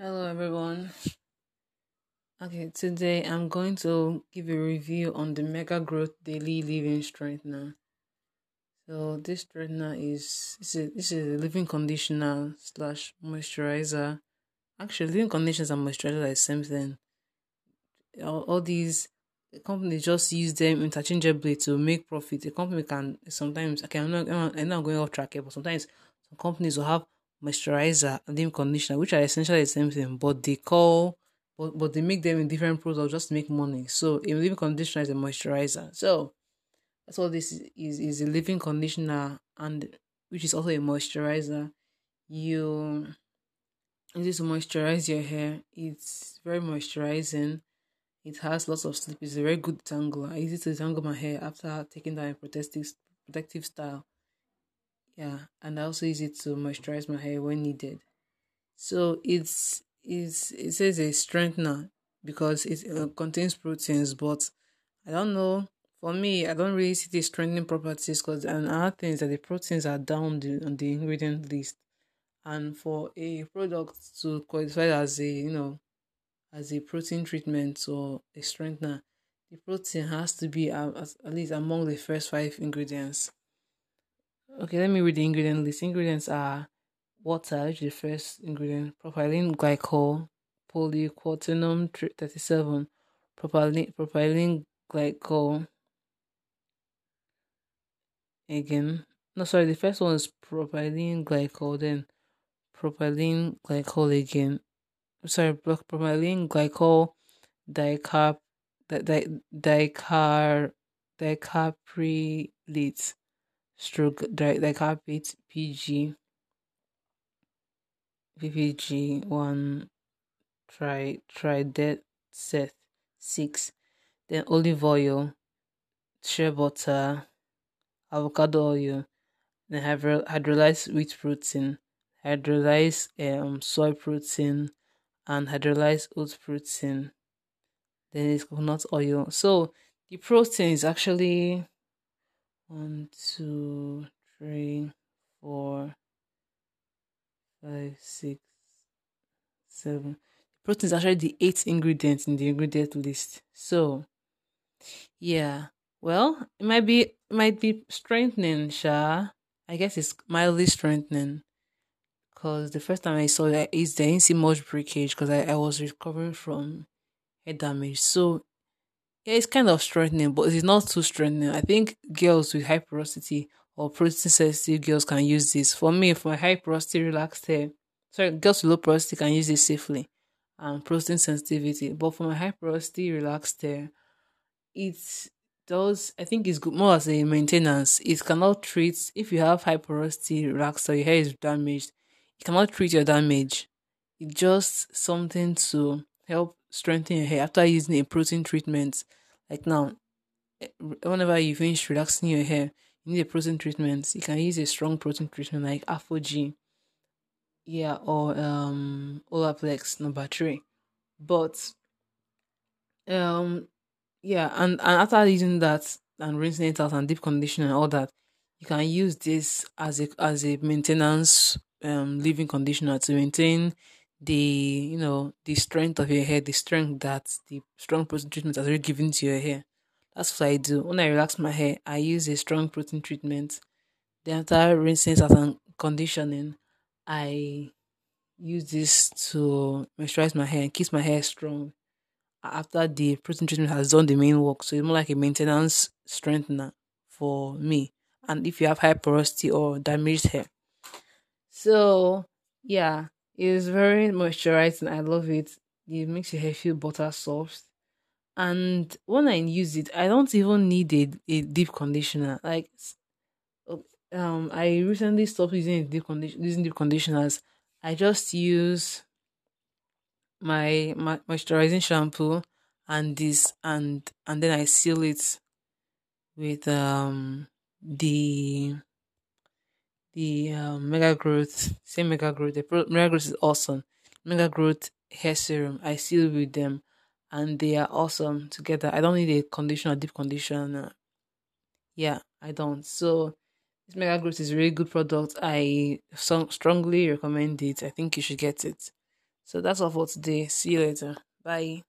Hello everyone. Okay, today I'm going to give a review on the Mega Growth Daily Leave-In Strengthener. So this straightener is this is, a leave-in conditioner slash moisturizer. Actually, leave-in conditioners and moisturizer are the same thing. All, all these companies just use them interchangeably to make profit. A company can sometimes okay, I'm not I'm not going off track here, but sometimes some companies will have moisturizer and leave conditioner, which are essentially the same thing, but they call but, but they make them in different products just to make money. So a leave-in conditioner is a moisturizer. So that's all this is is a leave-in conditioner and which is also a moisturizer. You use to moisturize your hair. It's very moisturizing. It has lots of sleep. It's a very good tangler. I use it to tangle my hair after taking down a protective protective style yeah and i also use it to moisturize my hair when needed. So it's it's it says a strengthener because it uh, contains proteins but i don't know. For me i don't really see the strengthening properties because and other things that the proteins are down the, on the ingredient list. And for a product to qualify as a you know as a protein treatment or a strengthener the protein has to be uh, at least among the first five ingredients Okay, let me read the ingredient list. Ingredients are water, which is the first ingredient, propylene glycol, polyquaternium 37, propylene, propylene glycol. Again, no, sorry, the first one is propylene glycol, then propylene glycol again. Sorry, propylene glycol dicarb, di, di, dicar, dicaprylate stroke dicaprate PG VPG one try try that set six. Then olive oil shea butter avocado oil then hydro- hydrolyzed wheat protein hydrolyzed um soy protein and hydrolyzed oat protein. Then it's coconut oil. So the protein is actually one, two, three, four, five, six, seven. Protein is actually the eighth ingredient in the ingredient list. So, yeah. Well, it might be it might be strengthening, Sha. I guess it's mildly strengthening. Cause the first time I saw it, is there didn't see much breakage because I, I was recovering from head damage. So yeah, it's kind of strengthening, but it's not too strengthening. I think girls with high porosity or protein sensitive girls can use this. For me, for high porosity relaxed hair, sorry, girls with low porosity can use this safely and protein sensitivity. But for my high porosity relaxed hair, it does I think it's good more as a maintenance. It cannot treat if you have high porosity relaxed or your hair is damaged, it cannot treat your damage. It's just something to help strengthen your hair after using a protein treatment like now, eh, whenever you finish relaxing your hair, you need a protein treatment. You can use a strong protein treatment like ApHogee, yeah, or um Olaplex number three. But um yeah, and, and after using that and rinsing it out and deep conditioning and all that, you can use this as a as a maintenance um leave-in conditioner to maintain the you know the strength of your hair, the strength that the strong protein treatment has already given to your hair. That's what I do. When I relax my hair, I use a strong protein treatment. Then after rinsing as and conditioning, I use this to moisturize my hair and keep my hair strong. After the protein treatment has done the main work, so it's more like a maintenance strengthener for me. And if you have high porosity or damaged hair, so yeah, it's very moisturizing. I love it. It makes your hair feel butter soft. And when I use it, I don't even need a, a deep conditioner. Like, um, I recently stopped using deep condition using deep conditioners. I just use my, my moisturizing shampoo and this and and then I seal it with um the the um, Mega Growth, same Mega Growth. The Pro- Mega Growth is awesome. Mega Growth hair serum, I still with them, and they are awesome together. I don't need a conditioner, deep conditioner. Yeah, I don't. So this Mega Growth is a really good product. I so strongly recommend it. I think you should get it. So that's all for today. See you later. Bye.